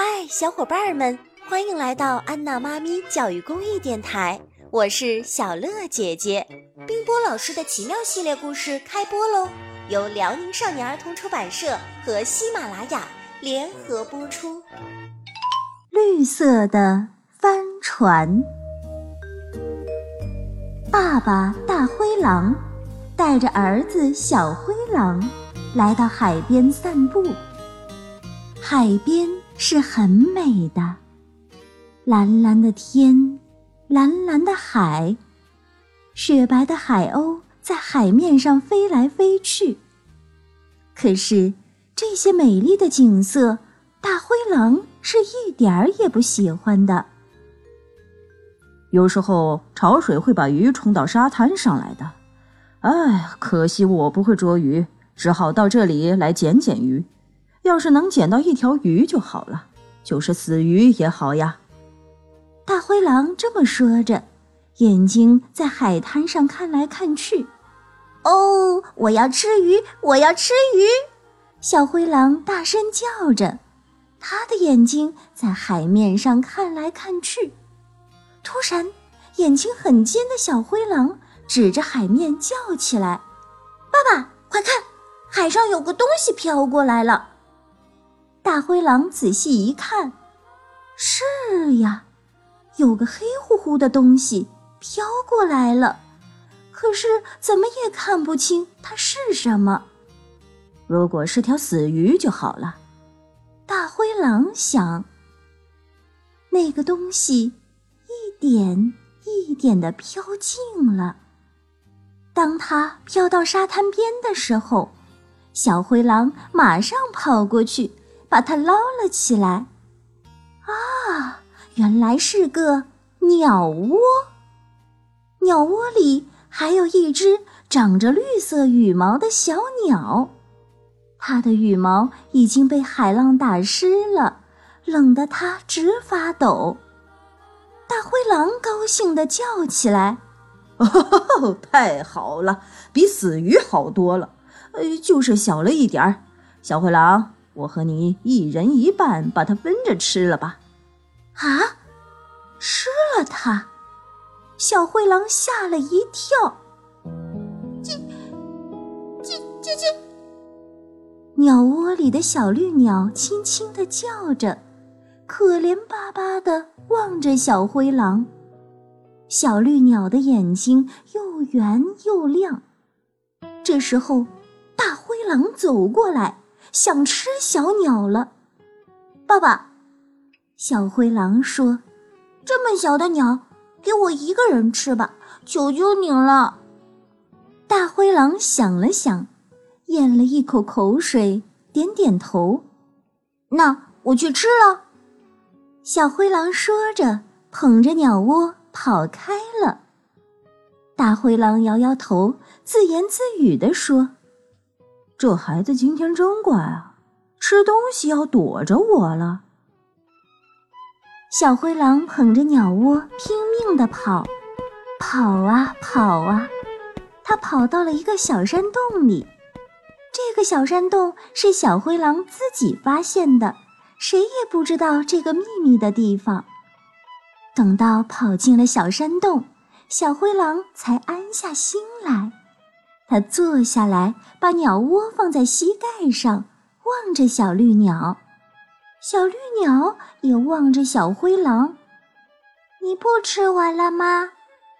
嗨，小伙伴们，欢迎来到安娜妈咪教育公益电台，我是小乐姐姐。冰波老师的奇妙系列故事开播喽，由辽宁少年儿童出版社和喜马拉雅联合播出。绿色的帆船，爸爸大灰狼带着儿子小灰狼来到海边散步。海边是很美的，蓝蓝的天，蓝蓝的海，雪白的海鸥在海面上飞来飞去。可是这些美丽的景色，大灰狼是一点儿也不喜欢的。有时候潮水会把鱼冲到沙滩上来的，哎，可惜我不会捉鱼，只好到这里来捡捡鱼。要是能捡到一条鱼就好了，就是死鱼也好呀。大灰狼这么说着，眼睛在海滩上看来看去。哦，我要吃鱼，我要吃鱼！小灰狼大声叫着，他的眼睛在海面上看来看去。突然，眼睛很尖的小灰狼指着海面叫起来：“爸爸，快看，海上有个东西飘过来了！”大灰狼仔细一看，是呀，有个黑乎乎的东西飘过来了，可是怎么也看不清它是什么。如果是条死鱼就好了，大灰狼想。那个东西一点一点的飘近了，当它飘到沙滩边的时候，小灰狼马上跑过去。把它捞了起来，啊，原来是个鸟窝。鸟窝里还有一只长着绿色羽毛的小鸟，它的羽毛已经被海浪打湿了，冷得它直发抖。大灰狼高兴地叫起来：“ 哦，太好了，比死鱼好多了，呃，就是小了一点儿。”小灰狼。我和你一人一半，把它分着吃了吧。啊，吃了它！小灰狼吓了一跳。叽叽叽叽！鸟窝里的小绿鸟轻轻的叫着，可怜巴巴的望着小灰狼。小绿鸟的眼睛又圆又亮。这时候，大灰狼走过来。想吃小鸟了，爸爸。小灰狼说：“这么小的鸟，给我一个人吃吧，求求你了。”大灰狼想了想，咽了一口口水，点点头：“那我去吃了。”小灰狼说着，捧着鸟窝跑开了。大灰狼摇摇头，自言自语地说。这孩子今天真乖啊，吃东西要躲着我了。小灰狼捧着鸟窝拼命地跑，跑啊跑啊，它跑到了一个小山洞里。这个小山洞是小灰狼自己发现的，谁也不知道这个秘密的地方。等到跑进了小山洞，小灰狼才安下心来。他坐下来，把鸟窝放在膝盖上，望着小绿鸟。小绿鸟也望着小灰狼。你不吃完了吗？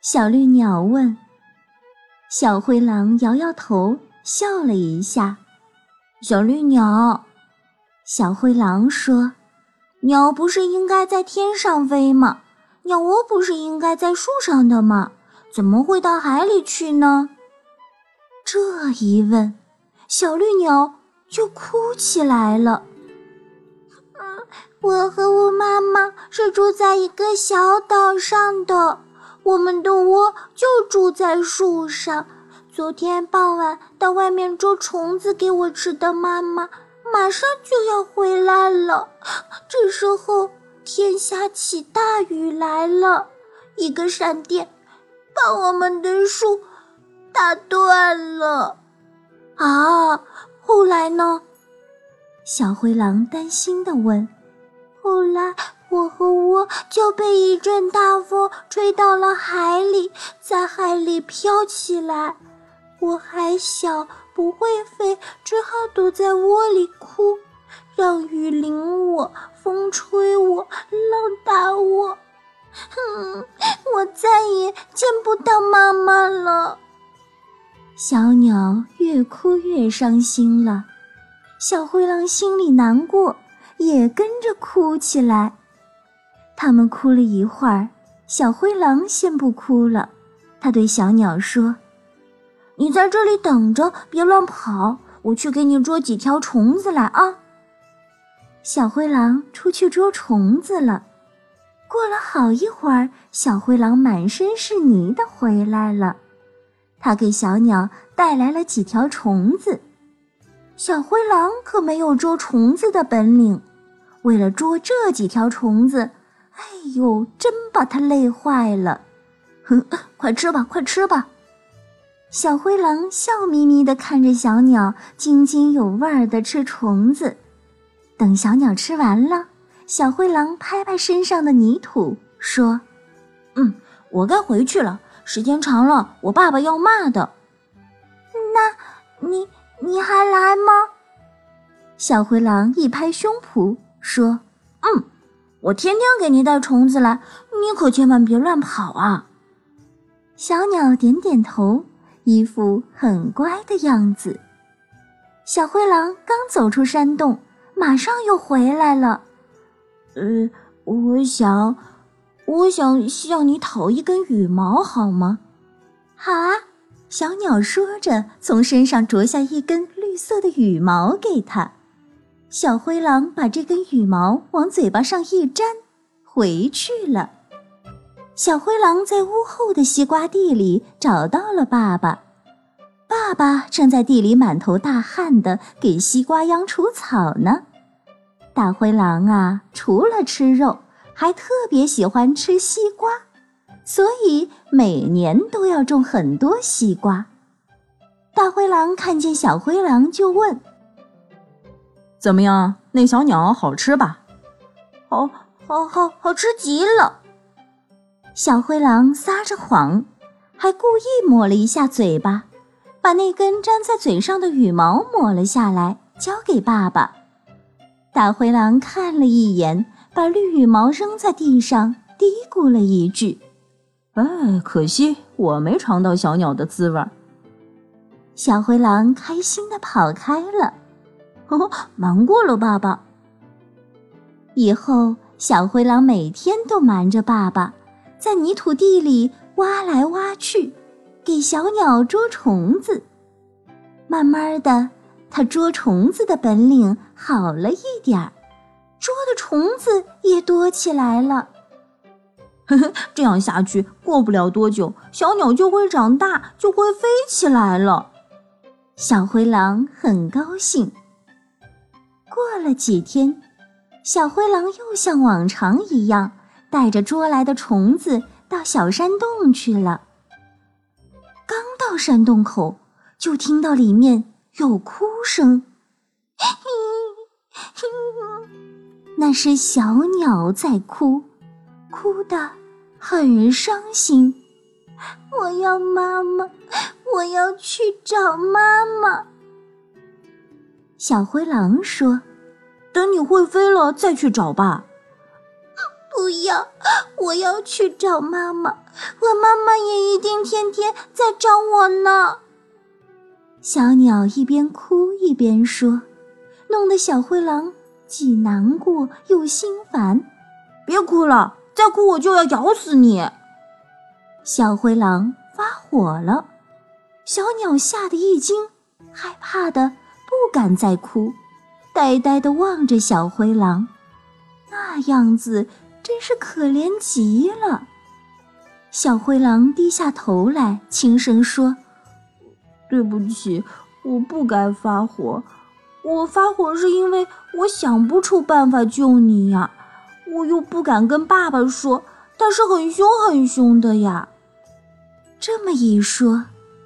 小绿鸟问。小灰狼摇摇头，笑了一下。小绿鸟，小灰狼说：“鸟不是应该在天上飞吗？鸟窝不是应该在树上的吗？怎么会到海里去呢？”这一问，小绿鸟就哭起来了。嗯，我和我妈妈是住在一个小岛上的，我们的窝就住在树上。昨天傍晚到外面捉虫子给我吃的妈妈，马上就要回来了。这时候天下起大雨来了，一个闪电把我们的树。打断了，啊！后来呢？小灰狼担心地问：“后来我和窝就被一阵大风吹到了海里，在海里飘起来。我还小，不会飞，只好躲在窝里哭，让雨淋我，风吹我，浪打我。哼，我再也见不到妈妈了。小鸟越哭越伤心了，小灰狼心里难过，也跟着哭起来。他们哭了一会儿，小灰狼先不哭了。他对小鸟说：“你在这里等着，别乱跑，我去给你捉几条虫子来啊。”小灰狼出去捉虫子了。过了好一会儿，小灰狼满身是泥的回来了。他给小鸟带来了几条虫子。小灰狼可没有捉虫子的本领，为了捉这几条虫子，哎呦，真把他累坏了。哼，快吃吧，快吃吧！小灰狼笑眯眯地看着小鸟津津有味儿地吃虫子。等小鸟吃完了，小灰狼拍拍身上的泥土，说：“嗯，我该回去了。”时间长了，我爸爸要骂的。那，你你还来吗？小灰狼一拍胸脯说：“嗯，我天天给你带虫子来，你可千万别乱跑啊。”小鸟点点头，一副很乖的样子。小灰狼刚走出山洞，马上又回来了。呃，我想。我想向你讨一根羽毛，好吗？好啊！小鸟说着，从身上啄下一根绿色的羽毛给他。小灰狼把这根羽毛往嘴巴上一粘，回去了。小灰狼在屋后的西瓜地里找到了爸爸，爸爸正在地里满头大汗的给西瓜秧除草呢。大灰狼啊，除了吃肉。还特别喜欢吃西瓜，所以每年都要种很多西瓜。大灰狼看见小灰狼就问：“怎么样？那小鸟好吃吧？”“好，好，好，好吃极了。”小灰狼撒着谎，还故意抹了一下嘴巴，把那根粘在嘴上的羽毛抹了下来，交给爸爸。大灰狼看了一眼。把绿羽毛扔在地上，嘀咕了一句：“哎，可惜我没尝到小鸟的滋味。”小灰狼开心的跑开了。哦，瞒过了爸爸。以后，小灰狼每天都瞒着爸爸，在泥土地里挖来挖去，给小鸟捉虫子。慢慢的，他捉虫子的本领好了一点儿。捉的虫子也多起来了。呵呵，这样下去，过不了多久，小鸟就会长大，就会飞起来了。小灰狼很高兴。过了几天，小灰狼又像往常一样，带着捉来的虫子到小山洞去了。刚到山洞口，就听到里面有哭声。那是小鸟在哭，哭得很伤心。我要妈妈，我要去找妈妈。小灰狼说：“等你会飞了再去找吧。”不要，我要去找妈妈。我妈妈也一定天天在找我呢。小鸟一边哭一边说，弄得小灰狼。既难过又心烦，别哭了，再哭我就要咬死你！小灰狼发火了，小鸟吓得一惊，害怕的不敢再哭，呆呆的望着小灰狼，那样子真是可怜极了。小灰狼低下头来，轻声说：“对不起，我不该发火，我发火是因为我想不出办法救你呀，我又不敢跟爸爸说，他是很凶很凶的呀。这么一说，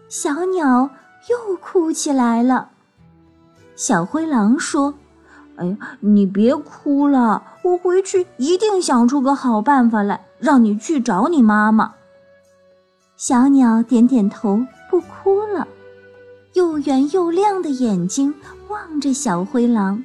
小鸟又哭起来了。小灰狼说，哎呀，你别哭了，我回去一定想出个好办法来让你去找你妈妈。小鸟点点头，不哭了。又圆又亮的眼睛望着小灰狼。